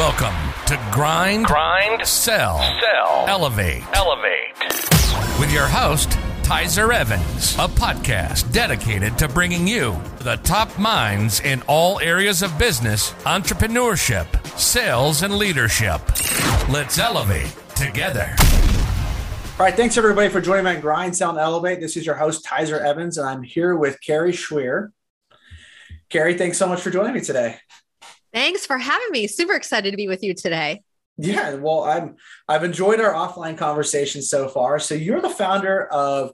Welcome to Grind, Grind, Sell, Sell, Elevate Elevate. with your host, Tyzer Evans, a podcast dedicated to bringing you the top minds in all areas of business, entrepreneurship, sales, and leadership. Let's elevate together. All right, thanks everybody for joining me on Grind, Sound, Elevate. This is your host, Tyzer Evans, and I'm here with Kari Schwear. Kari, thanks so much for joining me today. Thanks for having me. Super excited to be with you today. Yeah, well, I'm I've enjoyed our offline conversation so far. So you're the founder of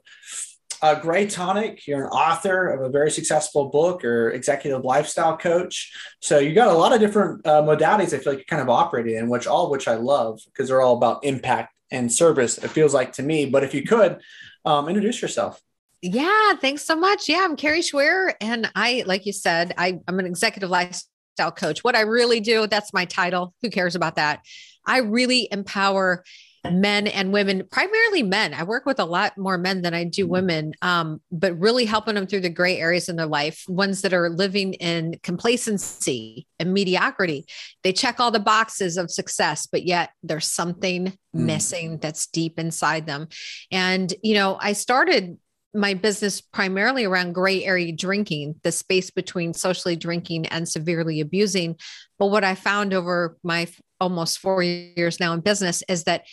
uh, Gray Tonic. You're an author of a very successful book or executive lifestyle coach. So you got a lot of different uh, modalities. I feel like you're kind of operating in, which all which I love because they're all about impact and service. It feels like to me. But if you could um, introduce yourself. Yeah, thanks so much. Yeah, I'm Kari Schwear, and I, like you said, I, I'm an executive lifestyle coach. What I really do, that's my title. Who cares about that? I really empower men and women, primarily men. I work with a lot more men than I do women, um, but really helping them through the gray areas in their life, ones that are living in complacency and mediocrity. They check all the boxes of success, but yet there's something missing that's deep inside them. And, you know, I started my business primarily around gray area drinking, the space between socially drinking and severely abusing. But what I found over my almost four years now in business is that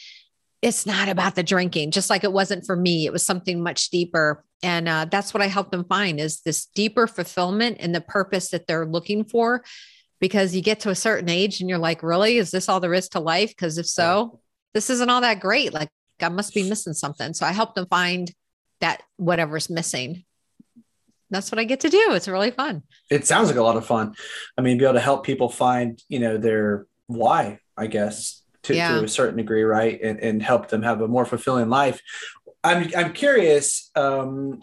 it's not about the drinking, just like it wasn't for me. It was something much deeper. And uh, that's what I help them find is this deeper fulfillment and the purpose that they're looking for. Because you get to a certain age and you're like, really, is this all there is to life? Because if so, this isn't all that great. Like I must be missing something. So I help them find that whatever's missing. That's what I get to do. It's really fun. It sounds like a lot of fun. I mean, be able to help people find, you know, their why, I guess, to, Yeah. to a certain degree, right? And, and help them have a more fulfilling life. I'm I'm curious. Um,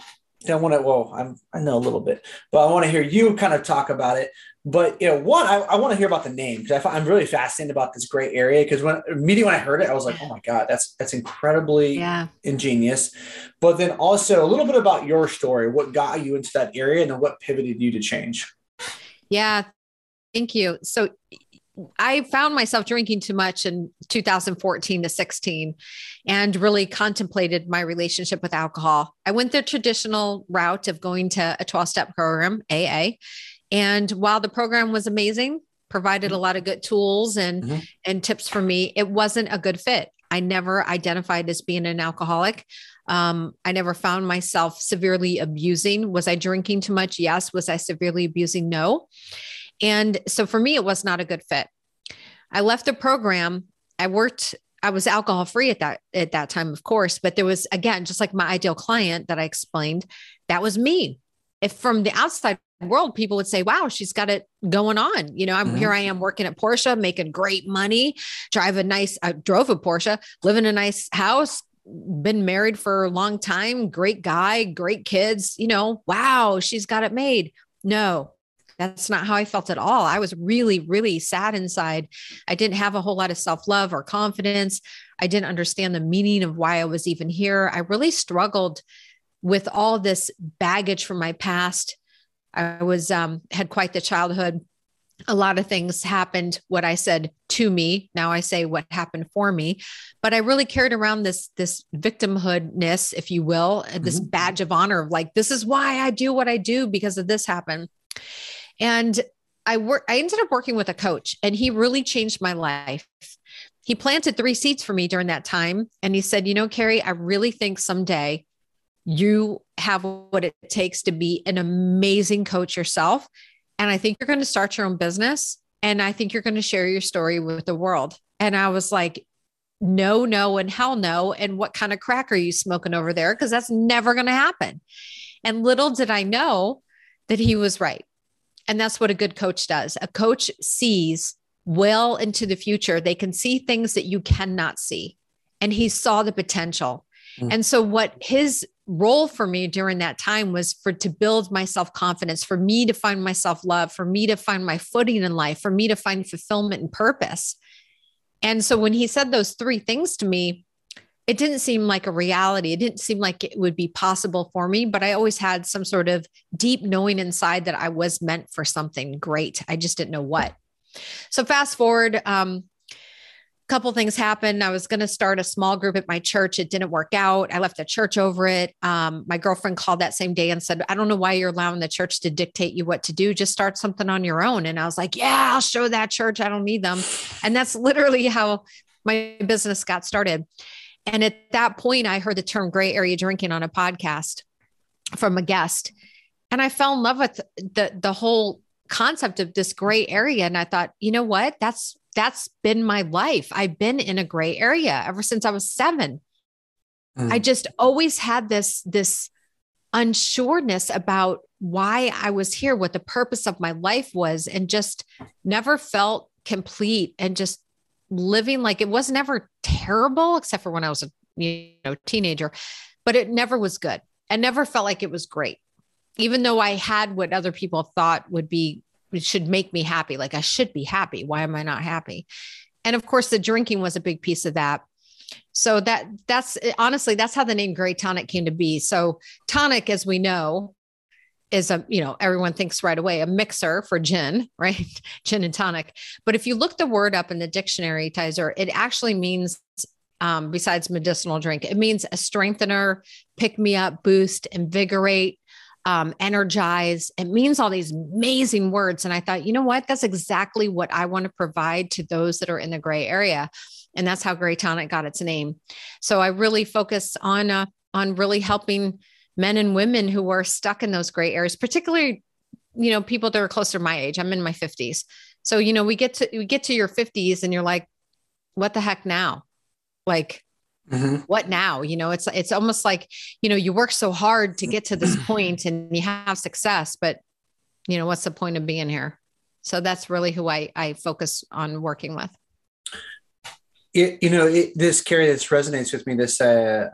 I want to. Well, I'm I know a little bit, but I want to hear you kind of talk about it. But you know, one, I, I want to hear about the name because I'm really fascinated about this gray area. Because when immediately when I heard it, I was like, oh my god, that's that's incredibly Yeah. ingenious. But then also a little bit about your story, what got you into that area, and then what pivoted you to change. Yeah. Thank you. So I found myself drinking too much in 2014 to 16 and really contemplated my relationship with alcohol. I went the traditional route of going to a 12 step program, AA. And while the program was amazing, provided a lot of good tools and Mhm. and tips for me, it wasn't a good fit. I never identified as being an alcoholic. Um, I never found myself severely abusing. Was I drinking too much? Yes. Was I severely abusing? No. And so for me, it was not a good fit. I left the program. I worked, I was alcohol free at that at that time, of course, but there was again, just like my ideal client that I explained, that was me. If from the outside world, people would say, wow, she's got it going on. You know, I'm Mhm. here I am working at Porsche, making great money, drive a nice, I drove a Porsche, live in a nice house, been married for a long time, great guy, great kids, you know, wow, she's got it made. No, that's not how I felt at all. I was really, really sad inside. I didn't have a whole lot of self love or confidence. I didn't understand the meaning of why I was even here. I really struggled with all this baggage from my past. I was um, had quite the childhood. A lot of things happened. What I said to me, now I say what happened for me. But I really carried around this this victimhoodness, if you will, and this badge of honor of like this is why I do what I do because of this happened. And I work. I ended up working with a coach, and he really changed my life. He planted three seeds for me during that time, and he said, "You know, Kari, I really think someday you have what it takes to be an amazing coach yourself. And I think you're going to start your own business. And I think you're going to share your story with the world. And I was like, no, no, and hell no. And what kind of crack are you smoking over there? Because that's never going to happen. And little did I know that he was right. And that's what a good coach does. A coach sees well into the future, they can see things that you cannot see. And he saw the potential. Mm. And so, what his role for me during that time was for to build my self confidence, for me to find my self love, for me to find my footing in life, for me to find fulfillment and purpose. And so, when he said those three things to me, it didn't seem like a reality. It didn't seem like it would be possible for me, but I always had some sort of deep knowing inside that I was meant for something great. I just didn't know what. So fast forward, um, couple things happened. I was going to start a small group at my church. It didn't work out. I left the church over it. Um, my girlfriend called that same day and said, I don't know why you're allowing the church to dictate you what to do. Just start something on your own. And I was like, yeah, I'll show that church. I don't need them. And that's literally how my business got started. And at that point, I heard the term gray area drinking on a podcast from a guest. And I fell in love with the, the whole concept of this gray area. And I thought, you know what? That's that's been my life. I've been in a gray area ever since I was 7. Mm. I just always had this this unsureness about why I was here, what the purpose of my life was and just never felt complete and just living like it was never terrible except for when I was a you know teenager, but it never was good. I never felt like it was great. Even though I had what other people thought would be should make me happy. Like I should be happy. Why am I not happy? And of course, the drinking was a big piece of that. So that that's honestly that's how the name Gray Tonic came to be. So tonic, as we know, is a you know everyone thinks right away a mixer for gin, right? gin and tonic. But if you look the word up in the dictionary, Tyzer, it actually means um, besides medicinal drink, it means a strengthener, pick me up, boost, invigorate, um, energize. It means all these amazing words. And I thought, you know what? That's exactly what I want to provide to those that are in the gray area. And that's how Gray Tonic got its name. So I really focus on uh, on really helping men and women who are stuck in those gray areas, particularly, you know, people that are closer to my age. I'm in my 50s. So, you know, we get to we get to your 50s and you're like, what the heck now? Like, Mm-hmm. What now? You know, it's it's almost like, you know, you work so hard to get to this point and you have success, but you know, what's the point of being here? So that's really who I I focus on working with. It, you know, it, this Kari, this resonates with me. This uh,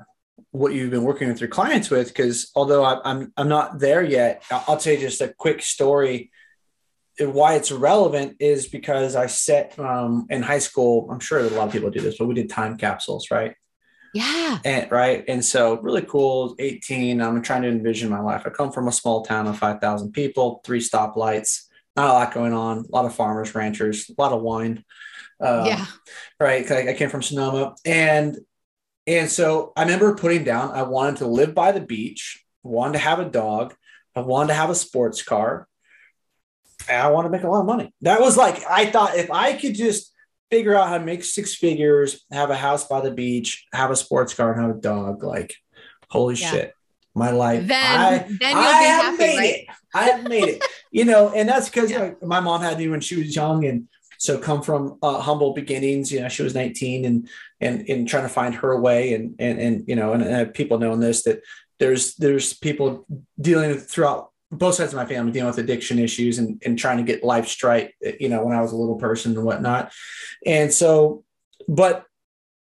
what you've been working with your clients with, because although I, I'm I'm not there yet, I'll tell you just a quick story why it's relevant is because I set um, in high school. I'm sure a lot of people do this, but we did time capsules, right? Yeah. And right. And so really cool. 18. I'm trying to envision my life. I come from a small town of 5,000 people, three stoplights, not a lot going on, a lot of farmers, ranchers, a lot of wine. Uh, yeah. Right. I came from Sonoma. And and so I remember putting down, I wanted to live by the beach, wanted to have a dog, I wanted to have a sports car. And I want to make a lot of money. That was like, I thought if I could just figure out how to make six figures, have a house by the beach, have a sports car, and have a dog. Like, holy yeah. shit, my life. Then, I, then you'll I be have happy, made right? it. I have made it. You know, and that's because yeah. like, my mom had me when she was young, and so come from uh, humble beginnings. You know, she was 19 and and and trying to find her way, and and and you know, and, and people knowing this that there's there's people dealing throughout both sides of my family dealing with addiction issues and, and trying to get life straight, uh, you know, when I was a little person and whatnot. And so, but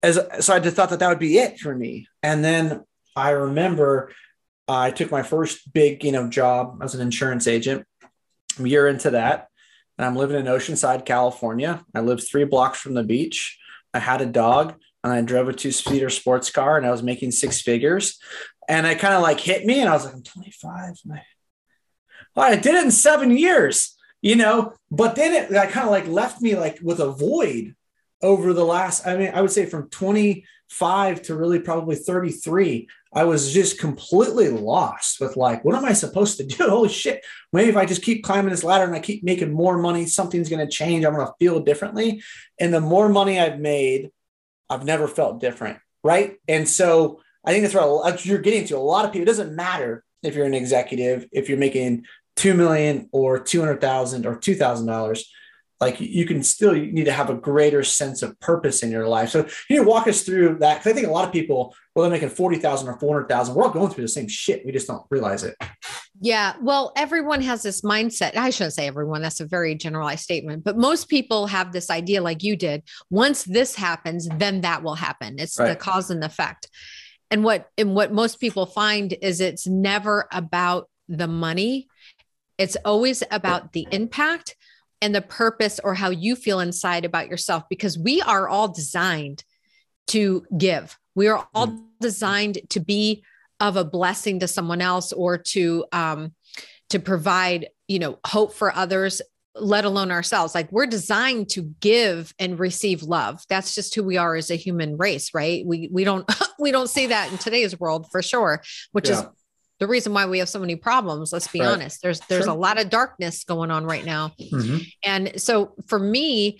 as so I just thought that that would be it for me. And then I remember I took my first big, you know, job as an insurance agent. A year into that, and I'm living in Oceanside, California. I lived three blocks from the beach. I had a dog and I drove a two seater sports car and I was making six figures. And I kind of like hit me and I was like, I'm 25. I did it in seven years, you know, but then it I kind of like left me like with a void over the last, I mean, I would say from 25 to really probably 33. I was just completely lost with like, what am I supposed to do? Holy shit. Maybe if I just keep climbing this ladder and I keep making more money, something's going to change. I'm going to feel differently. And the more money I've made, I've never felt different. Right. And so I think that's what you're getting to. A lot of people, it doesn't matter if you're an executive, if you're making two million or two hundred thousand or two thousand dollars, like you can still you need to have a greater sense of purpose in your life. So you need to walk us through that because I think a lot of people, whether they're making forty thousand or four hundred thousand, we're all going through the same shit. We just don't realize it. Yeah. Well, everyone has this mindset. I shouldn't say everyone, that's a very generalized statement, but most people have this idea, like you did. Once this happens, then that will happen. It's right. the cause and effect. And what and what most people find is it's never about the money it's always about the impact and the purpose or how you feel inside about yourself because we are all designed to give. We are all mm-hmm. designed to be of a blessing to someone else or to um, to provide, you know, hope for others. let alone ourselves. Like we're designed to give and receive love. That's just who we are as a human race, right? We we don't we don't see that in today's world for sure, which yeah. is the reason why we have so many problems. Let's be right. honest. There's there's sure. a lot of darkness going on right now, mm-hmm. and so for me,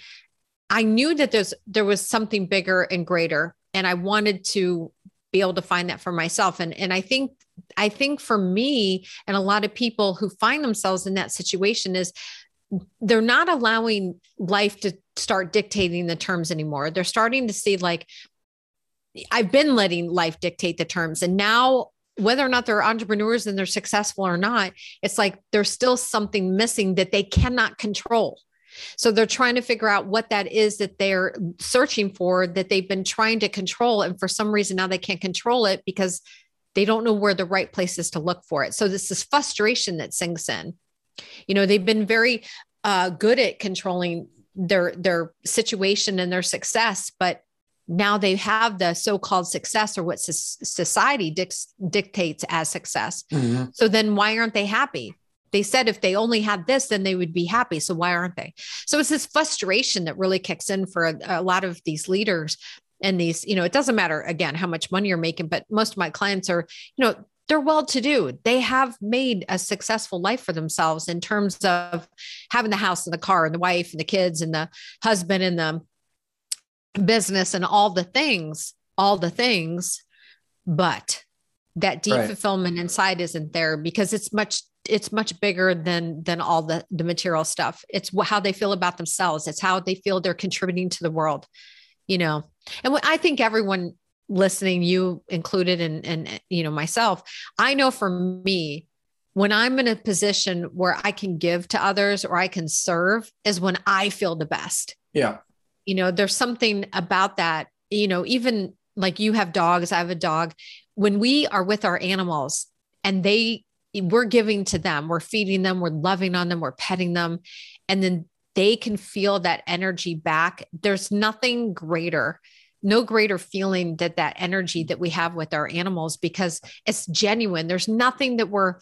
I knew that there's there was something bigger and greater, and I wanted to be able to find that for myself. And and I think I think for me and a lot of people who find themselves in that situation is they're not allowing life to start dictating the terms anymore. They're starting to see like I've been letting life dictate the terms and now whether or not they're entrepreneurs and they're successful or not, it's like there's still something missing that they cannot control. So they're trying to figure out what that is that they're searching for that they've been trying to control. And for some reason now they can't control it because they don't know where the right place is to look for it. So this is frustration that sinks in. You know, they've been very uh, good at controlling their their situation and their success, but now they have the so-called success or what society dictates as success. Mm-hmm. So then why aren't they happy? They said if they only had this, then they would be happy. So why aren't they? So it's this frustration that really kicks in for a, a lot of these leaders and these, you know, it doesn't matter again how much money you're making, but most of my clients are, you know, they're well to do. They have made a successful life for themselves in terms of having the house and the car and the wife and the kids and the husband and the business and all the things, all the things. But that deep right. fulfillment inside isn't there because it's much it's much bigger than than all the the material stuff it's how they feel about themselves it's how they feel they're contributing to the world you know and i think everyone listening you included and and you know myself i know for me when i'm in a position where i can give to others or i can serve is when i feel the best yeah you know there's something about that you know even like you have dogs i have a dog. When we are with our animals and they we're giving to them we're feeding them we're loving on them we're petting them and then they can feel that energy back there's nothing greater no greater feeling that that energy that we have with our animals because it's genuine. There's nothing that we're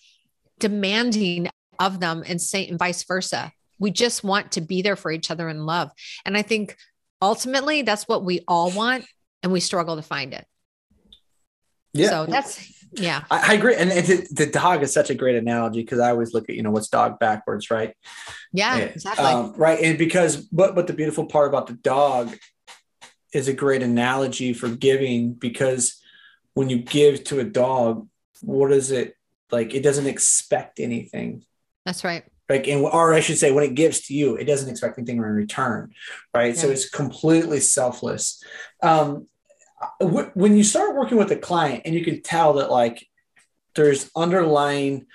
demanding of them and say and vice versa. We just want to be there for each other in love. And i think ultimately that's what we all want and we struggle to find it. Yeah. So that's yeah. I, I agree. And, and the, the, dog is such a great analogy because i always look at you know what's dog backwards right? Yeah and, exactly. um, right and because but but the beautiful part about the dog is a great analogy for giving because when you give to a dog what is it like it doesn't expect anything. That's right like and or i should say when it gives to you it doesn't expect anything in return right yeah. so it's completely selfless um, when you start working with a client and you can tell that like there's underlying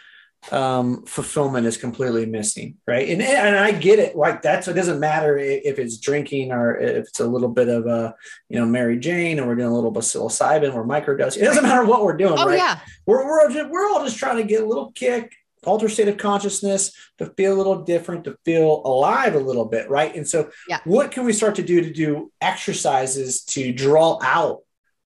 um, fulfillment is completely missing, right? And and I get it. Like that's it doesn't matter if it's drinking or if it's a little bit of a you know Mary Jane or we're doing a little bit of psilocybin or microdose. It doesn't matter what we're doing. Oh right? yeah, we're we're just, we're all just trying to get a little kick, alter state of consciousness to feel a little different, to feel alive a little bit, right? And so, yeah. what can we start to do to do exercises to draw out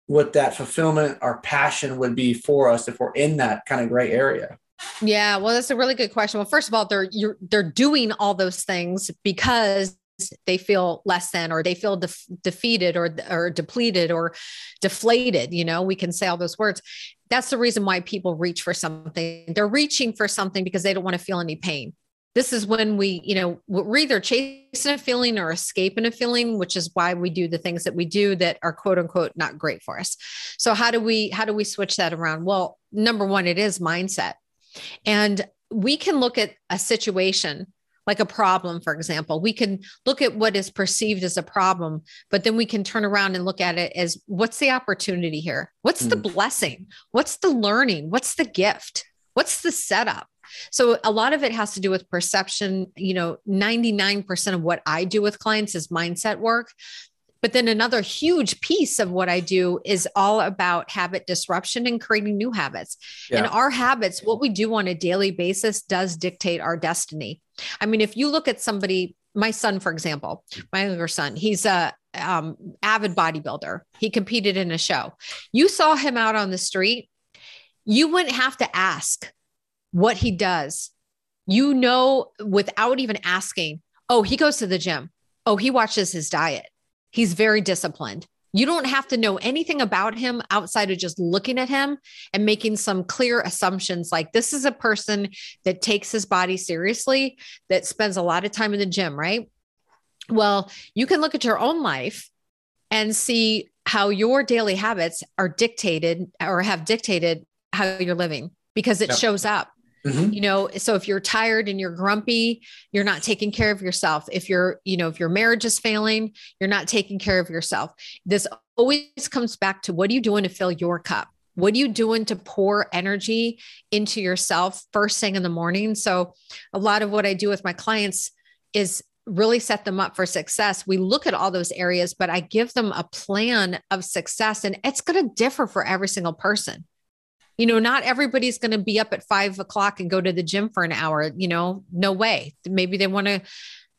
what that fulfillment or passion would be for us if we're in that kind of gray area? Yeah, well, that's a really good question. Well, first of all, they're you're they're doing all those things because they feel less than or they feel def- defeated or or depleted or deflated you know we can say all those words. That's the reason why people reach for something. They're reaching for something because they don't want to feel any pain. This is when we you know we're either chasing a feeling or escaping a feeling which is why we do the things that we do that are quote unquote not great for us. So how do we how do we switch that around? Well number one it is mindset. And we can look at a situation like a problem, for example. We can look at what is perceived as a problem, but then we can turn around and look at it as what's the opportunity here? What's mm. the blessing? What's the learning? What's the gift? What's the setup? So a lot of it has to do with perception. You know, 99% of what I do with clients is mindset work. But then another huge piece of what I do is all about habit disruption and creating new habits. Yeah. And our habits, what we do on a daily basis, does dictate our destiny. I mean, if you look at somebody, my son, for example, my younger son, he's a um, avid bodybuilder. He competed in a show. You saw him out on the street, you wouldn't have to ask what he does You know, without even asking, oh, he goes to the gym. Oh, he watches his diet. He's very disciplined. You don't have to know anything about him outside of just looking at him and making some clear assumptions like this is a person that takes his body seriously, that spends a lot of time in the gym, right? Well, you can look at your own life and see how your daily habits are dictated or have dictated how you're living because it yep. shows up. Mm-hmm. You know, so if you're tired and you're grumpy, you're not taking care of yourself. If you're, you know, if your marriage is failing, you're not taking care of yourself. This always comes back to what are you doing to fill your cup? What are you doing to pour energy into yourself first thing in the morning? So, a lot of what I do with my clients is really set them up for success. We look at all those areas, but I give them a plan of success, and it's going to differ for every single person you know, not everybody's going to be up at five o'clock and go to the gym for an hour. You know, no way. Maybe they want to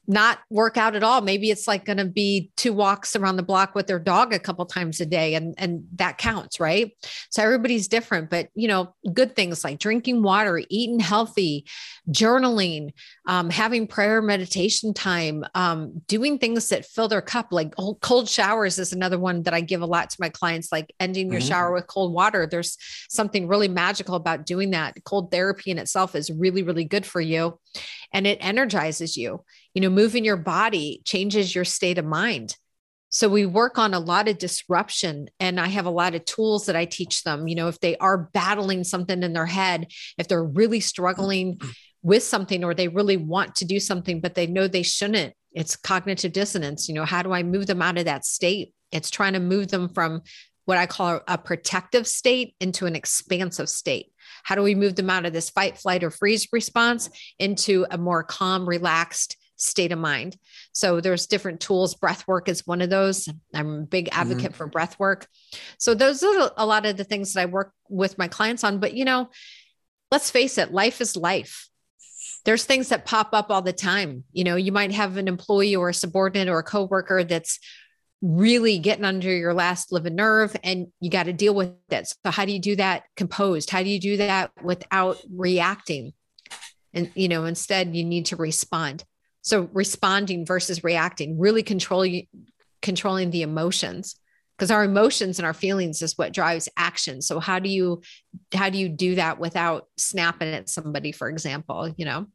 not work out at all. Maybe it's like going to be two walks around the block with their dog a couple times a day and and that counts, right? So everybody's different, but you know, good things like drinking water, eating healthy, journaling, um, having prayer meditation time, um, doing things that fill their cup like cold showers is another one that I give a lot to my clients like ending your mm-hmm. shower with cold water. There's something really magical about doing that. Cold therapy in itself is really really good for you and it energizes you you know, moving your body changes your state of mind. So we work on a lot of disruption and I have a lot of tools that I teach them, you know, if they are battling something in their head, if they're really struggling with something or they really want to do something but they know they shouldn't, it's cognitive dissonance, you know, how do I move them out of that state? It's trying to move them from what I call a protective state into an expansive state. How do we move them out of this fight, flight, or freeze response into a more calm, relaxed, state of mind. So there's different tools. Breath work is one of those. I'm a big mm-hmm. advocate mm-hmm. for breath work. So those are a lot of the things that I work with my clients on. But you know, let's face it, life is life. There's things that pop up all the time. You know, you might have an employee or a subordinate or a coworker that's really getting under your last living nerve and you got to deal with it. So how do you do that composed? How do you do that without reacting? And you know, instead you need to respond. So responding versus reacting, really controlling controlling the emotions because our emotions and our feelings is what drives action. So how do you how do you do that without snapping at somebody, for example, you know?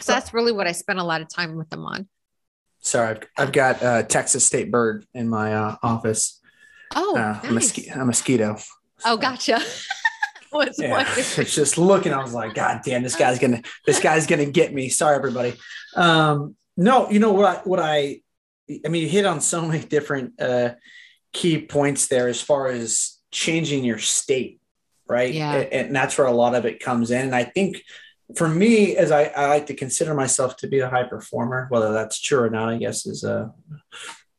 So that's really what I spent a lot of time with them on. Sorry, I've, I've got a Texas state bird in my uh, office. Oh, uh, nice. a, mosquito, a mosquito. Oh, gotcha. yeah. it's just looking. I was like, God damn, this guy's gonna this guy's gonna get me. Sorry, everybody. Um, no, you know what I what I I mean, you hit on so many different uh key points there as far as changing your state, right? Yeah. And, and that's where a lot of it comes in. And I think for me, as I, I like to consider myself to be a high performer, whether that's true or not, I guess is a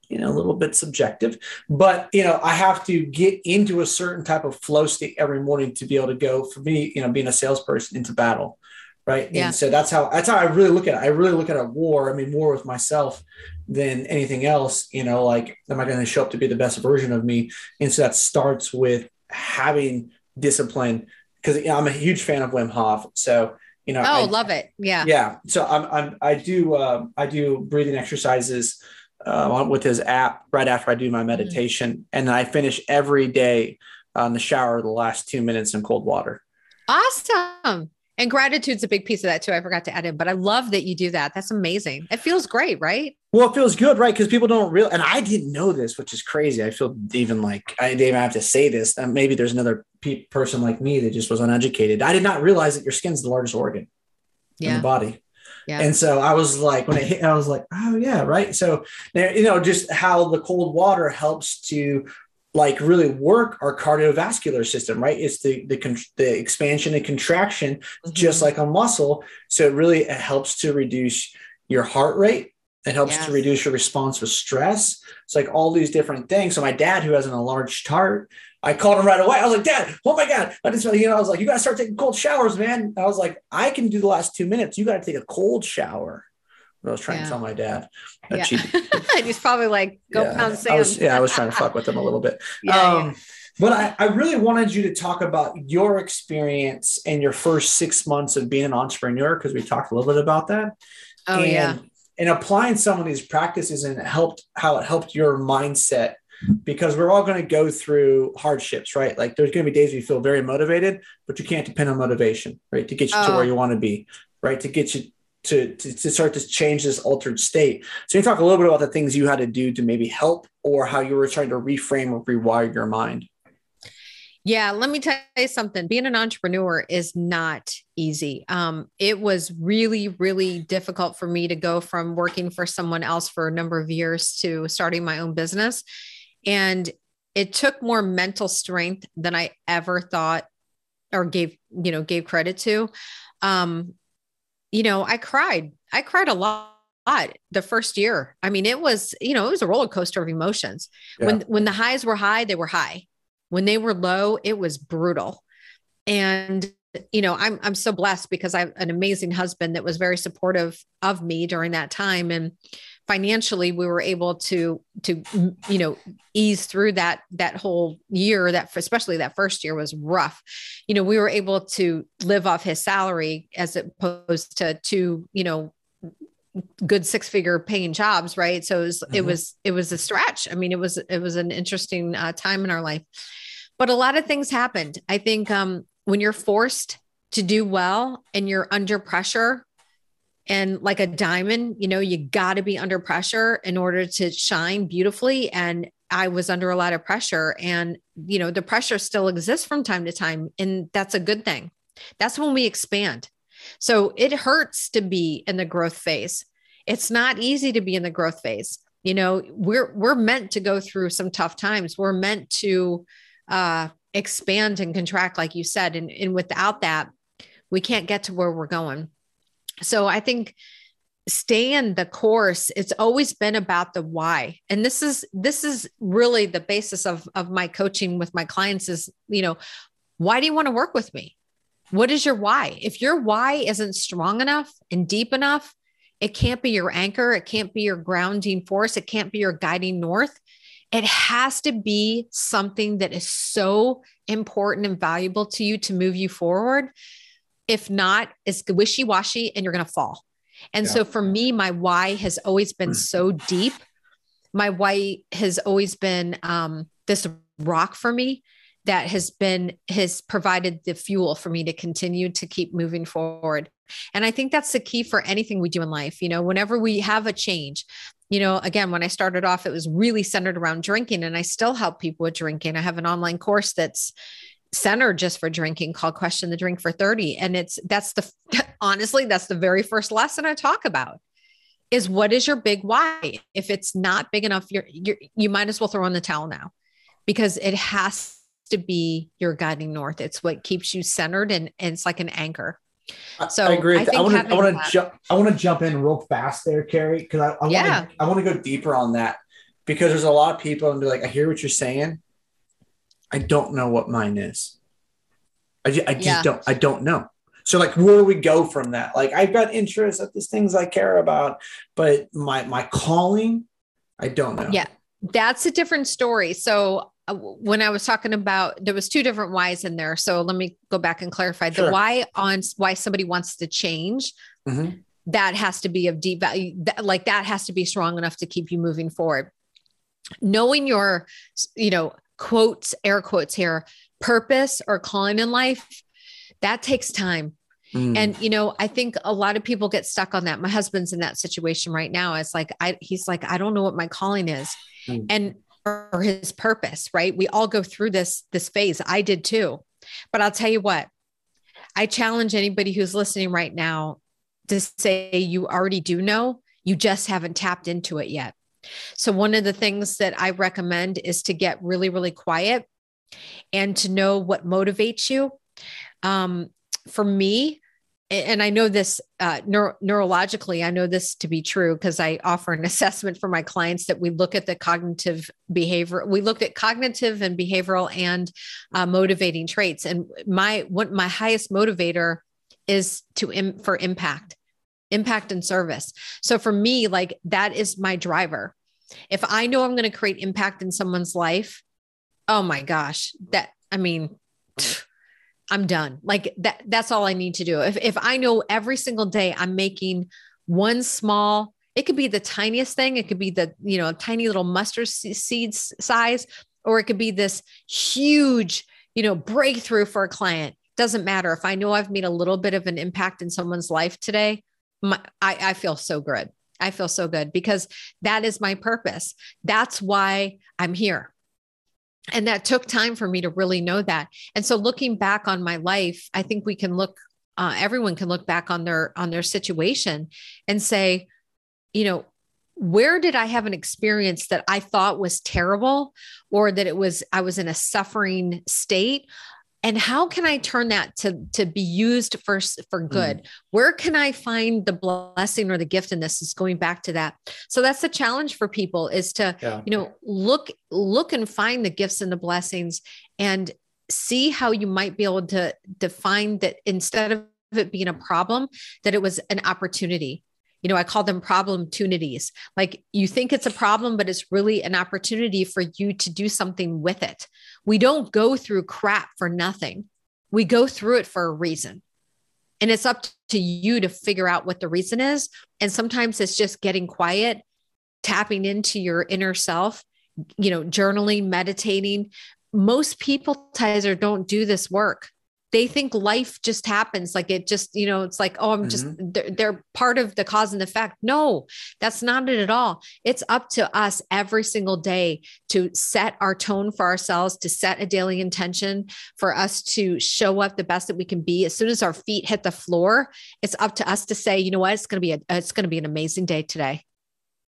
you know a little bit subjective. But you know i have to get into a certain type of flow state every morning to be able to go for me you know being a salesperson into battle right? Yeah. and so that's how that's how i really look at it. I really look at a war i mean more with myself than anything else you know like am i going to show up to be the best version of me? And so that starts with having discipline because you know, i'm a huge fan of wim hof. So you know oh I, love it yeah yeah so i'm, I'm i do um, i do breathing exercises uh, with his app right after I do my mm-hmm. meditation. Mm-hmm. And I finish every day on the shower the last two minutes in cold water. Awesome. And gratitude's a big piece of that too. I forgot to add in, but I love that you do that. That's amazing. It feels great, right? Well, it feels good, right? Because people don't real, and I didn't know this, which is crazy. I feel even like I didn't even have to say this. And maybe there's another pe- person like me that just was uneducated. I did not realize that your skin's the largest organ yeah. in the body. Yeah. And so I was like, when it hit, I was like, oh yeah, right. So you know, just how the cold water helps to like really work our cardiovascular system, right? It's the the, the expansion and contraction, mm-hmm. just like a muscle. So it really it helps to reduce your heart rate. It helps yes. to reduce your response with stress. It's like all these different things. So my dad, who has an enlarged heart, I called him right away. I was like, Dad, oh my God. I just, you know, I was like, you got to start taking cold showers, man. I was like, I can do the last two minutes. You got to take a cold shower. I was trying yeah. to tell my dad. Yeah. he's probably like, go yeah. pound sand. I was, yeah, I was trying to fuck with him a little bit. Yeah, um, But I, I really wanted you to talk about your experience in your first six months of being an entrepreneur because we talked a little bit about that. Oh and, yeah. And applying some of these practices and it helped how it helped your mindset because we're all going to go through hardships, right? Like there's going to be days you feel very motivated, but you can't depend on motivation, right? To get you oh. to where oh. you want to be, right? To get you to, to, to start to change this altered state. So you talk a little bit about the things you had to do to maybe help or how you were trying to reframe or rewire your mind. Yeah, let me tell you something. Being an entrepreneur is not easy. Um, it was really, really difficult for me to go from working for someone else for a number of years to starting my own business. And it took more mental strength than I ever thought or gave, you know, gave credit to. Um, you know, I cried. I cried a lot the first year. I mean, it was, you know, it was a roller coaster of emotions. Yeah. When when the highs were high, they were high. When they were low, it was brutal. And you know, I'm I'm so blessed because I have an amazing husband that was very supportive of me during that time and financially we were able to to you know ease through that that whole year that especially that first year was rough you know we were able to live off his salary as opposed to two you know good six figure paying jobs right so it was mm-hmm. it was it was a stretch i mean it was it was an interesting uh, time in our life but a lot of things happened i think um when you're forced to do well and you're under pressure and like a diamond, you know, you got to be under pressure in order to shine beautifully. And I was under a lot of pressure, and, you know, the pressure still exists from time to time. And that's a good thing. That's when we expand. So it hurts to be in the growth phase. It's not easy to be in the growth phase. You know, we're we're meant to go through some tough times. We're meant to uh expand and contract, like you said. And, and without that, we can't get to where we're going. So I think stay in the course it's always been about the why and this is this is really the basis of of my coaching with my clients is you know why do you want to work with me what is your why if your why isn't strong enough and deep enough it can't be your anchor it can't be your grounding force it can't be your guiding north it has to be something that is so important and valuable to you to move you forward if not, it's wishy washy and you're going to fall. And yeah. so for me, my why has always been mm. so deep. My why has always been um, this rock for me that has been has provided the fuel for me to continue to keep moving forward. And i think that's the key for anything we do in life you know whenever we have a change you know again when i started off it was really centered around drinking and i still help people with drinking. I have an online course that's center just for drinking called question the drink for 30 and it's that's the honestly that's the very first lesson i talk about is what is your big why? If it's not big enough you're, you're you might as well throw in the towel now because it has to be your guiding north it's what keeps you centered and, and it's like an anchor so I agree. I, I want to I want to jump I want to jump in real fast there, Kari, because I, I yeah. want to I want to go deeper on that because there's a lot of people and be like, I hear what you're saying, I don't know what mine is. I, I just yeah. don't. I don't know. So like, where do we go from that? Like, I've got interests at these things I care about, but my my calling, I don't know. Yeah, that's a different story. So when I was talking about, there was two different whys in there. So let me go back and clarify sure. the why on why somebody wants to change. Mm-hmm. That has to be of deep value. That, like that has to be strong enough to keep you moving forward. Knowing your, you know, quotes, air quotes here, purpose or calling in life, that takes time. Mm. And you know, I think a lot of people get stuck on that. My husband's in that situation right now. It's like I he's like, I don't know what my calling is. Mm. And or his purpose, right? We all go through this this phase. I did too. But I'll tell you what, I challenge anybody who's listening right now to say you already do know, you just haven't tapped into it yet. So, one of the things that I recommend is to get really, really quiet and to know what motivates you. Um, for me, and I know this uh, neuro- neurologically, I know this to be true because I offer an assessment for my clients that we look at the cognitive behavior. We looked at cognitive and behavioral and uh, motivating traits. And my what my highest motivator is to Im- for impact impact and service. So for me, like that is my driver. If I know I'm going to create impact in someone's life, oh my gosh, that I mean, I'm done. Like that that's all I need to do. If if I know every single day I'm making one small it could be the tiniest thing, it could be the, you know, tiny little mustard seeds size or it could be this huge, you know, breakthrough for a client. Doesn't matter. If I know I've made a little bit of an impact in someone's life today, my, I, I feel so good. I feel so good because that is my purpose. That's why I'm here and that took time for me to really know that. And so looking back on my life i think we can look uh, everyone can look back on their on their situation and say you know where did i have an experience that i thought was terrible or that it was i was in a suffering state and how can i turn that to to be used for for mm. good mm. where can i find the blessing or the gift in this is going back to that so that's the challenge for people is to yeah. you know look look and find the gifts and the blessings and see how you might be able to define that instead of it being a problem that it was an opportunity you know, I call them problem opportunities. Like you think it's a problem, but it's really an opportunity for you to do something with it. We don't go through crap for nothing. We go through it for a reason. And it's up to you to figure out what the reason is. And sometimes it's just getting quiet, tapping into your inner self, you know, journaling, meditating. Most people, Tyzer, don't do this work they think life just happens like it just you know it's like oh i'm just mm-hmm. they're, they're, part of the cause and effect. No that's not it at all. It's up to us every single day to set our tone for ourselves to set a daily intention for us to show up the best that we can be. As soon as our feet hit the floor it's up to us to say you know what? It's going to be a, it's going to be an amazing day today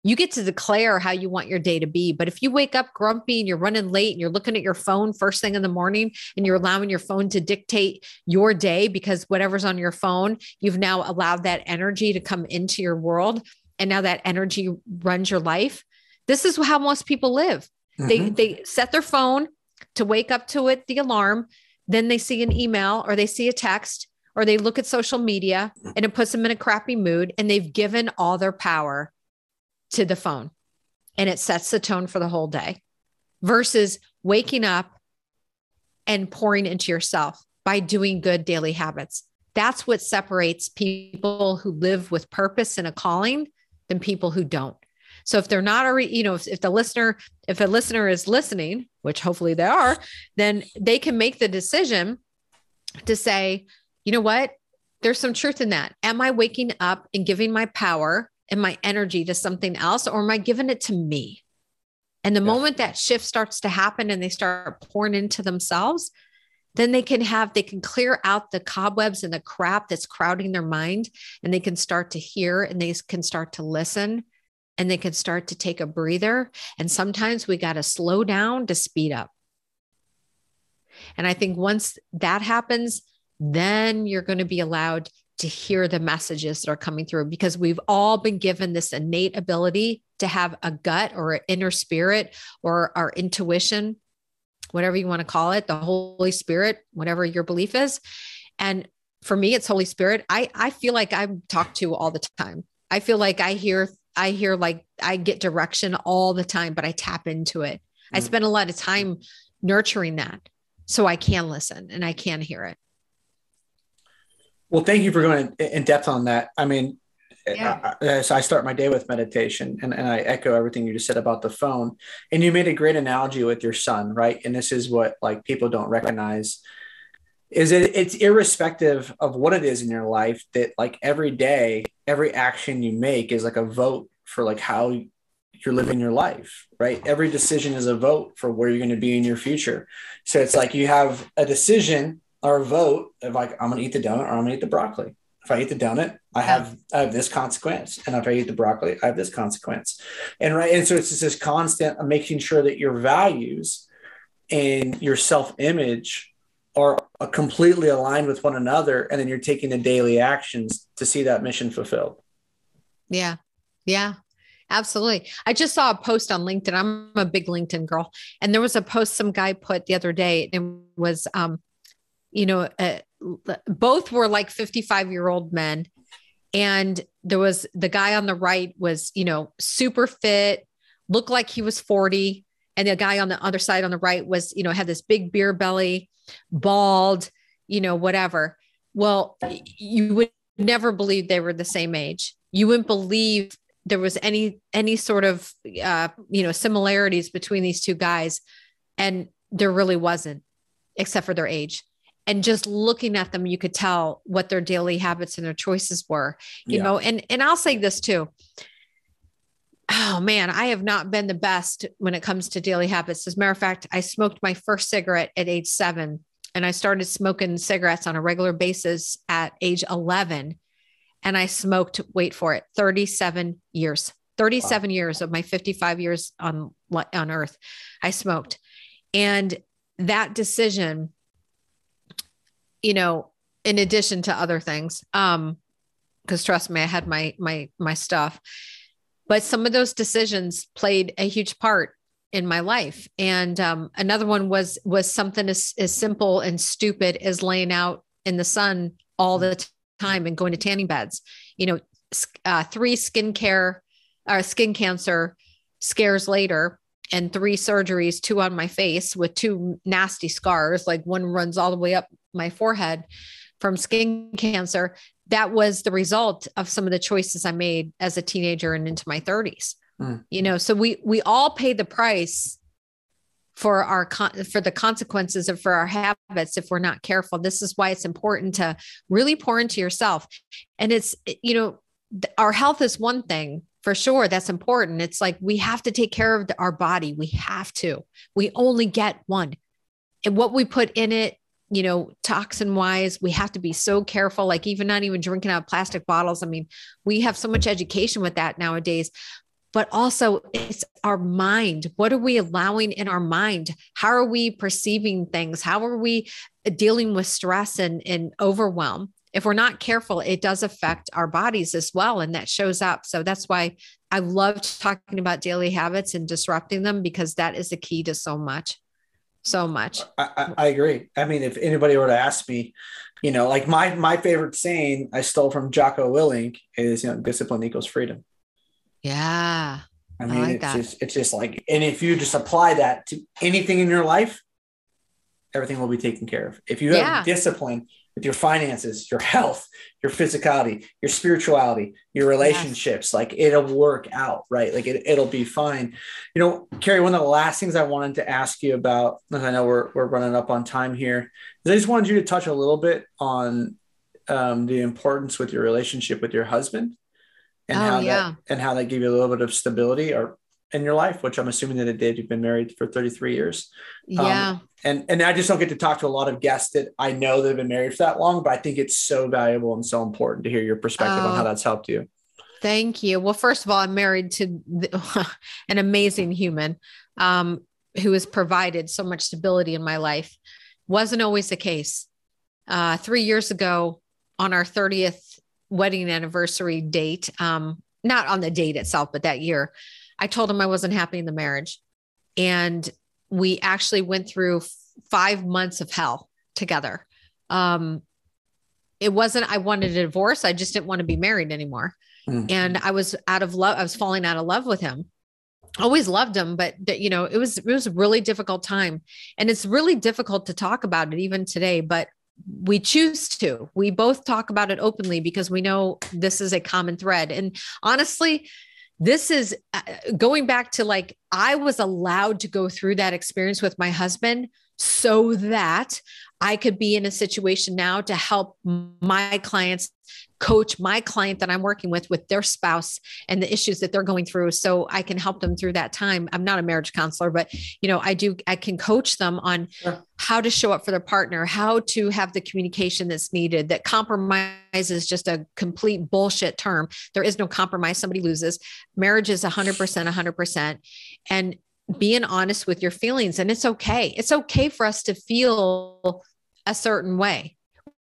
you get to declare how you want your day to be. But if you wake up grumpy and you're running late and you're looking at your phone first thing in the morning and you're allowing your phone to dictate your day because whatever's on your phone, you've now allowed that energy to come into your world. And now that energy runs your life. This is how most people live. Mm-hmm. They they set their phone to wake up to it, the alarm, then they see an email or they see a text or they look at social media and it puts them in a crappy mood and they've given all their power to the phone and it sets the tone for the whole day versus waking up and pouring into yourself by doing good daily habits. That's what separates people who live with purpose and a calling than people who don't. So if they're not already, you know, if, if the listener, if a listener is listening, which hopefully they are, then they can make the decision to say, you know what? There's some truth in that. Am I waking up and giving my power and my energy to something else or am I giving it to me? And the yeah. moment that shift starts to happen and they start pouring into themselves, then they can have, they can clear out the cobwebs and the crap that's crowding their mind and they can start to hear and they can start to listen and they can start to take a breather. And sometimes we got to slow down to speed up. And I think once that happens, then you're going to be allowed to hear the messages that are coming through because we've all been given this innate ability to have a gut or an inner spirit or our intuition, whatever you want to call it, the Holy Spirit, whatever your belief is. And for me, it's Holy Spirit. I, I feel like I'm talked to all the time. I feel like I hear, I hear like I get direction all the time, but I tap into it. Mm-hmm. I mm. spend a lot of time nurturing that so I can listen and I can hear it. Well, thank you for going in depth on that. I mean, yeah. Uh, uh, I, I start my day with meditation and, and I echo everything you just said about the phone. And you made a great analogy with your son, right? And this is what like people don't recognize is it it's irrespective of what it is in your life that like every day, every action you make is like a vote for like how you're living your life, right? Every decision is a vote for where you're going to be in your future. So it's like you have a decision or vote of like I'm gonna eat the donut or I'm gonna eat the broccoli. If I eat the donut, I have I have this consequence, and if I eat the broccoli, I have this consequence, and right. And so it's just this constant of making sure that your values and your self image are completely aligned with one another, and then you're taking the daily actions to see that mission fulfilled. Yeah, yeah, Absolutely. I just saw a post on LinkedIn. I'm a big LinkedIn girl. And there was a post some guy put the other day. and it was um, you know, uh, both were like 55 year old men. And there was the guy on the right was, you know, super fit, looked like he was 40, and the guy on the other side on the right was you know had this big beer belly bald you know whatever. Well you would never believe they were the same age. You wouldn't believe there was any any sort of uh, you know similarities between these two guys. And there really wasn't except for their age and just looking at them you could tell what their daily habits and their choices were you yeah. know and and i'll say this too oh man i have not been the best when it comes to daily habits as a matter of fact i smoked my first cigarette at age seven and i started smoking cigarettes on a regular basis at age 11 and i smoked wait for it 37 years 37 wow. years of my 55 years on on earth i smoked and that decision you know, in addition to other things. Um, because trust me, I had my my my stuff. But some of those decisions played a huge part in my life. And um, another one was was something as, as simple and stupid as laying out in the sun all the time and going to tanning beds. You know, uh, three skincare or uh, skin cancer scares later and three surgeries, two on my face with two nasty scars. Like one runs all the way up my forehead from skin cancer. That was the result of some of the choices I made as a teenager and into my 30s. Mm. You know, so we we all pay the price for our con- for the consequences of for our habits if we're not careful. This is why it's important to really pour into yourself. And it's you know, our health is one thing, for sure that's important it's like we have to take care of our body we have to we only get one and what we put in it you know toxin wise we have to be so careful like even not even drinking out plastic bottles i mean we have so much education with that nowadays but also it's our mind what are we allowing in our mind how are we perceiving things how are we dealing with stress and, and overwhelm if we're not careful, it does affect our bodies as well. And that shows up. So that's why I love talking about daily habits and disrupting them because that is the key to so much. So much. I, I, I agree. I mean, if anybody were to ask me, you know, like my my favorite saying I stole from Jocko Willink is, you know, discipline equals freedom. Yeah. I mean, I like it's that. just it's just like, and if you just apply that to anything in your life, everything will be taken care of. If you have yeah. discipline, with your finances, your health, your physicality, your spirituality, your relationships. Yes. Like it'll work out, right? Like it, it'll be fine. You know, Kari, one of the last things I wanted to ask you about, because I know we're, we're running up on time here, is I just wanted you to touch a little bit on um, the importance with your relationship with your husband and oh, how yeah. that and how that gave you a little bit of stability or in your life, which I'm assuming that it did. You've been married for 33 years. Yeah. Um, and and I just don't get to talk to a lot of guests that I know that have been married for that long, but I think it's so valuable and so important to hear your perspective on how oh. that's helped you. Thank you. Well, first of all, I'm married to the, an amazing human um, who has provided so much stability in my life. Wasn't always the case. Uh, three years ago, on our 30th wedding anniversary date, um, not on the date itself, but that year, I told him I wasn't happy in the marriage. And we actually went through five months of hell together. Um, it wasn't, I wanted a divorce. I just didn't want to be married anymore. Mm-hmm. And I was out of love. I was falling out of love with him. Always loved him, but you know, it was, it was a really difficult time and it's really difficult to talk about it even today, but we choose to, we both talk about it openly because we know this is a common thread. And honestly, this is uh, going back to like I was allowed to go through that experience with my husband so that I could be in a situation now to help my clients coach my client that I'm working with with their spouse and the issues that they're going through so I can help them through that time. I'm not a marriage counselor but you know I do I can coach them on sure. how to show up for their partner, how to have the communication that's needed. That compromise is just a complete bullshit term. There is no compromise, somebody loses. Marriage is 100% 100% and being honest with your feelings and it's okay. It's okay for us to feel a certain way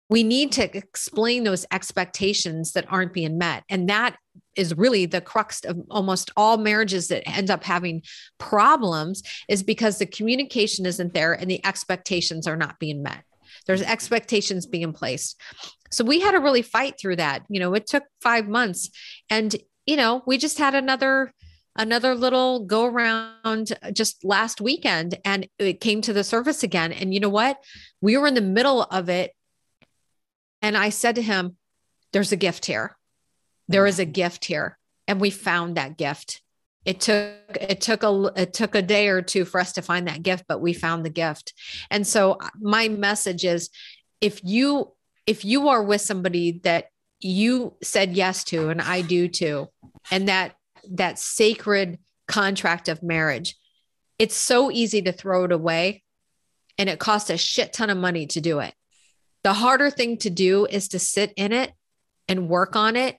we need to explain those expectations that aren't being met. And that is really the crux of almost all marriages that end up having problems is because the communication isn't there and the expectations are not being met. There's expectations being placed. So we had to really fight through that. You know, it took five months and, you know, we just had another another little go around just last weekend and it came to the surface again. And you know what? We were in the middle of it. And I said to him, There's a gift here. There is a mm-hmm. gift here. And we found that gift. It took it took a it took a day or two for us to find that gift, but we found the gift. And so my message is if you if you are with somebody that you said yes to and I do too and that that sacred contract of marriage it's so easy to throw it away and it costs a shit ton of money to do it the harder thing to do is to sit in it and work on it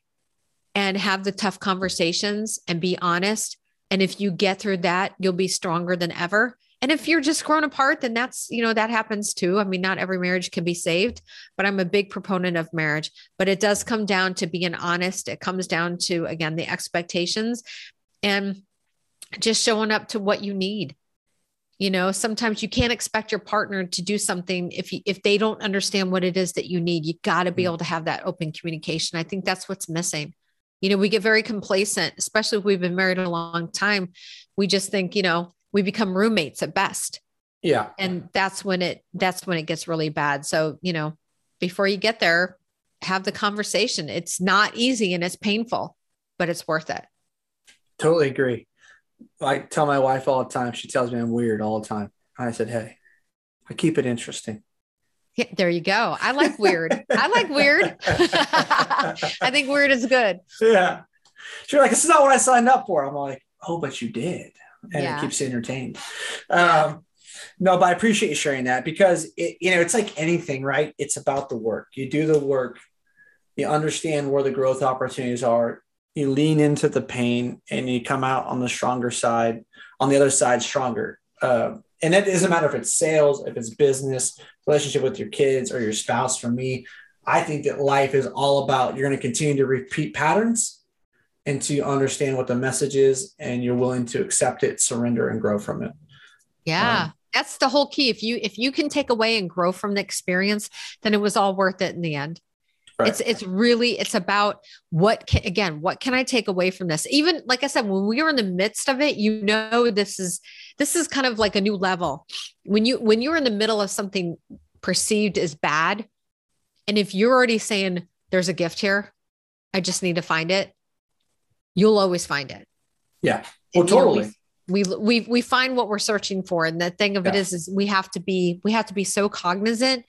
and have the tough conversations and be honest and if you get through that you'll be stronger than ever and if you're just grown apart, then that's, you know, that happens too. I mean, not every marriage can be saved, but I'm a big proponent of marriage. But it does come down to being honest. It comes down to, again, the expectations and just showing up to what you need. You know, sometimes you can't expect your partner to do something if you, if they don't understand what it is that you need. You got to be mm. able to have that open communication. I think that's what's missing. You know, we get very complacent, especially if we've been married a long time. We just think, you know, we become roommates at best. Yeah. And that's when it that's when it gets really bad. So, you know, before you get there, have the conversation. It's not easy and it's painful, but it's worth it. Totally agree. I tell my wife all the time. She tells me I'm weird all the time. I said, "Hey, I keep it interesting." Yeah, there you go. I like weird. I like weird. I think weird is good. Yeah. She's like, "This is not what I signed up for." I'm like, "Oh, but you did." and yeah. it keeps you entertained. Um, no, but I appreciate you sharing that because it, you know, it's like anything, right? It's about the work. You do the work, you understand where the growth opportunities are, you lean into the pain, and you come out on the stronger side, on the other side, stronger. Uh, and it doesn't matter if it's sales, if it's business, relationship with your kids or your spouse. For me, I think that life is all about you're going to continue to repeat patterns and to understand what the message is and you're willing to accept it surrender and grow from it yeah um, that's the whole key if you if you can take away and grow from the experience then it was all worth it in the end right. it's it's really it's about what can again what can i take away from this even like i said when we were in the midst of it you know this is this is kind of like a new level when you when you're in the middle of something perceived as bad and if you're already saying there's a gift here i just need to find it you'll always find it. Yeah. Well, totally. we, we we we find what we're searching for and the thing of yeah. it is is we have to be we have to be so cognizant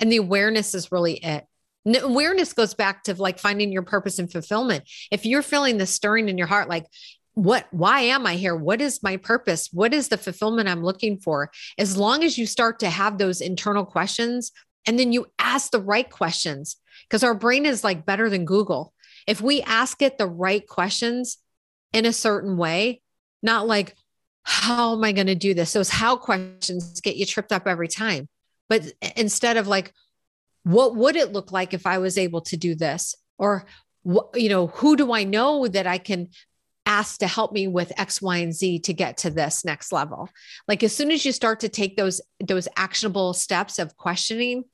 and the awareness is really it awareness goes back to like finding your purpose and fulfillment. If you're feeling the stirring in your heart like what why am i here? What is my purpose? What is the fulfillment i'm looking for? As long as you start to have those internal questions and then you ask the right questions because our brain is like better than google. If we ask it the right questions in a certain way, not like, how am I going to do this? Those how questions get you tripped up every time. But instead of like, what would it look like if I was able to do this? Or, you know, who do I know that I can ask to help me with X, Y, and Z to get to this next level? Like as soon as you start to take those, those actionable steps of questioning,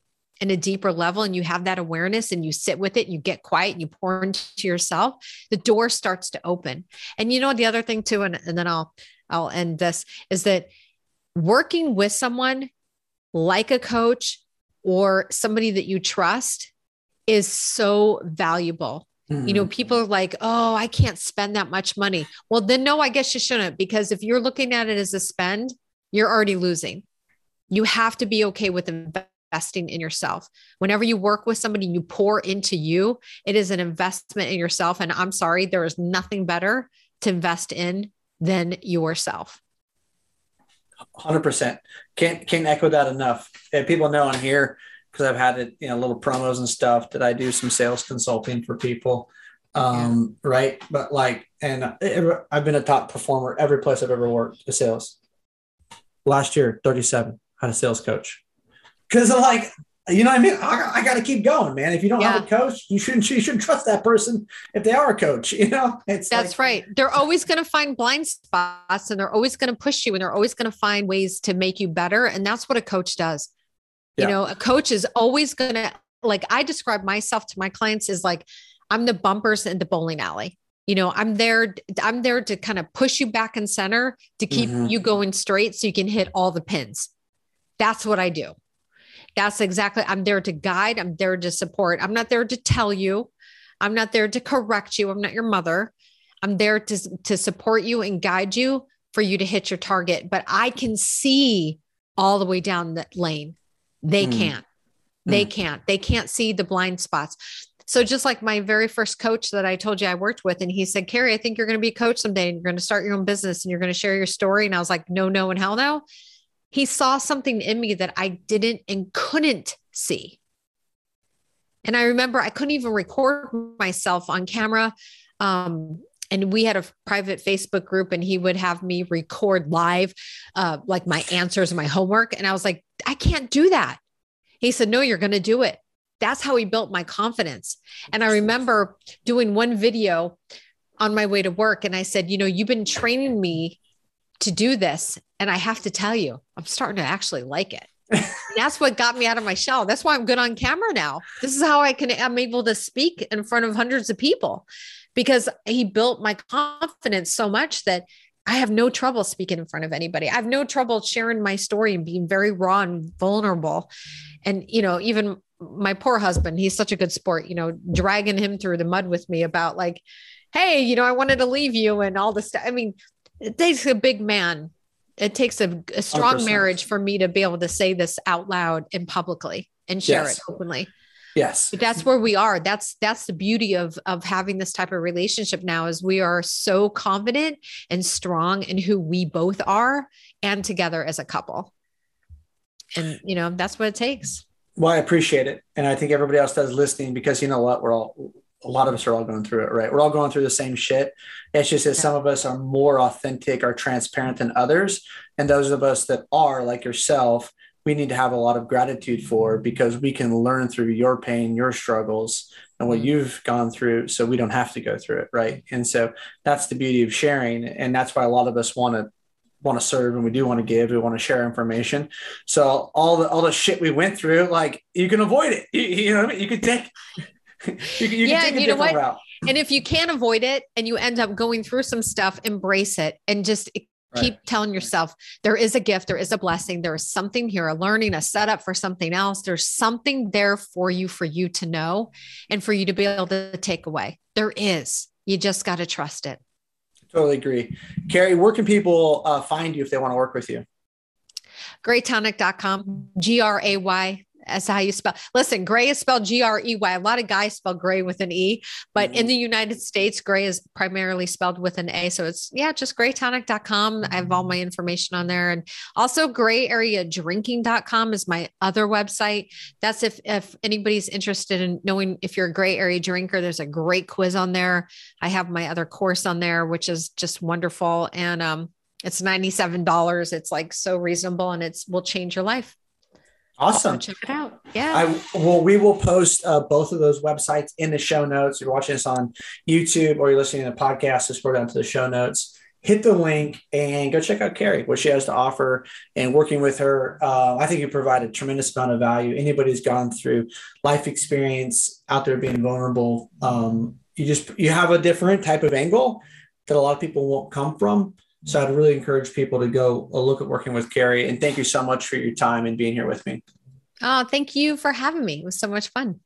in a deeper level and you have that awareness and you sit with it, and you get quiet and you pour into yourself, the door starts to open. And you know, the other thing too, and, and then I'll I'll end this is that working with someone like a coach or somebody that you trust is so valuable. Mm-hmm. You know, mm-hmm. people are like, oh, I can't spend that much money. Well, then no, I guess you shouldn't, because if you're looking at it as a spend, you're already losing. You have to be okay with investing investing in yourself. Whenever you work with somebody, you pour into you, it is an investment in yourself. And I'm sorry, there is nothing better to invest in than yourself. 100%. Can't, can't echo that enough. And people know on here, because I've had it, you know, little promos and stuff that I do some sales consulting for people. Um, yeah. right. But like, and I've been a top performer every place I've ever worked in sales. Last year, 37, had a sales coach because I'm like you know what I mean? I, I got to keep going, man. If you don't yeah. have a coach, you shouldn't you shouldn't trust that person if they are a coach. You know, it's that's like, right. They're always going to find blind spots, and they're always going to push you, and they're always going to find ways to make you better. And that's what a coach does. Yeah. You know, a coach is always going to like. I describe myself to my clients as like I'm the bumpers in the bowling alley You know, I'm there, I'm there to kind of push you back in center to keep mm-hmm. you going straight so you can hit all the pins. That's what I do. That's exactly, I'm there to guide, I'm there to support. I'm not there to tell you. I'm not there to correct you. I'm not your mother. I'm there to, to support you and guide you for you to hit your target. But I can see all the way down that lane. They mm. can't. They mm. can't. They can't see the blind spots. So just like my very first coach that I told you I worked with, and he said, Kari, I think you're going to be a coach someday and you're going to start your own business and you're going to share your story. And I was like, no, no, and hell no. He saw something in me that I didn't and couldn't see. And I remember I couldn't even record myself on camera. Um, and we had a private Facebook group, and he would have me record live, uh, like my answers and my homework. And I was like, I can't do that. He said, No, you're going to do it. That's how he built my confidence. And I remember doing one video on my way to work, and I said, You know, you've been training me to do this. And I have to tell you, I'm starting to actually like it. that's what got me out of my shell. That's why I'm good on camera now. This is how I can I'm able to speak in front of hundreds of people because he built my confidence so much that I have no trouble speaking in front of anybody. I have no trouble sharing my story and being very raw and vulnerable. And, you know, even my poor husband, he's such a good sport, you know, dragging him through the mud with me about like, hey, you know, I wanted to leave you and all this stuff. I mean, it takes a big man. It takes a, a strong 100%. marriage for me to be able to say this out loud and publicly and share yes. it openly. Yes. But that's where we are. That's that's the beauty of of having this type of relationship now is we are so confident and strong in who we both are and together as a couple. And you know, that's what it takes. Well, I appreciate it. And I think everybody else does listening because you know what, we're all a lot of us are all going through it, right? We're all going through the same shit. It's just that yeah. some of us are more authentic or transparent than others. And those of us that are, like yourself, we need to have a lot of gratitude for because we can learn through your pain, your struggles, and what mm-hmm. you've gone through so we don't have to go through it, right? And so that's the beauty of sharing. And that's why a lot of us want to want to serve and we do want to give we want to share information so all the all the shit we went through like you can avoid it you, you know what I mean? you can take you, you yeah, you know what? Route. And if you can't avoid it and you end up going through some stuff, embrace it and just Right. Keep telling yourself there is a gift, there is a blessing, there is something here, a learning, a setup for something else. There's something there for you, for you to know and for you to be able to take away. There is. You just got to trust it. Totally agree. Kari, where can people uh, find you if they want to work with you? graytonic.com, G R A Y as how you spell. Listen, gray is spelled G R E Y. A lot of guys spell gray with an E, but mm-hmm. in the United States, gray is primarily spelled with an A. So it's, yeah, just graytonic.com. I have all my information on there. And also grayareadrinking.com is my other website. That's if, if anybody's interested in knowing if you're a gray area drinker, there's a great quiz on there. I have my other course on there, which is just wonderful. And, um, it's $97. It's like so reasonable and it's will change your life. Awesome. check it out. Yeah. I well, we will post uh, both of those websites in the show notes. If you're watching this on YouTube or you're listening to the podcast, just go down to the show notes, hit the link, and go check out Kari, what she has to offer. And working with her, uh, I think you provide a tremendous amount of value. Anybody who's gone through life experience out there being vulnerable, um, you just you have a different type of angle that a lot of people won't come from. So I'd really encourage people to go uh, look at working with Kari. And thank you so much for your time and being here with me. Oh, thank you for having me. It was so much fun.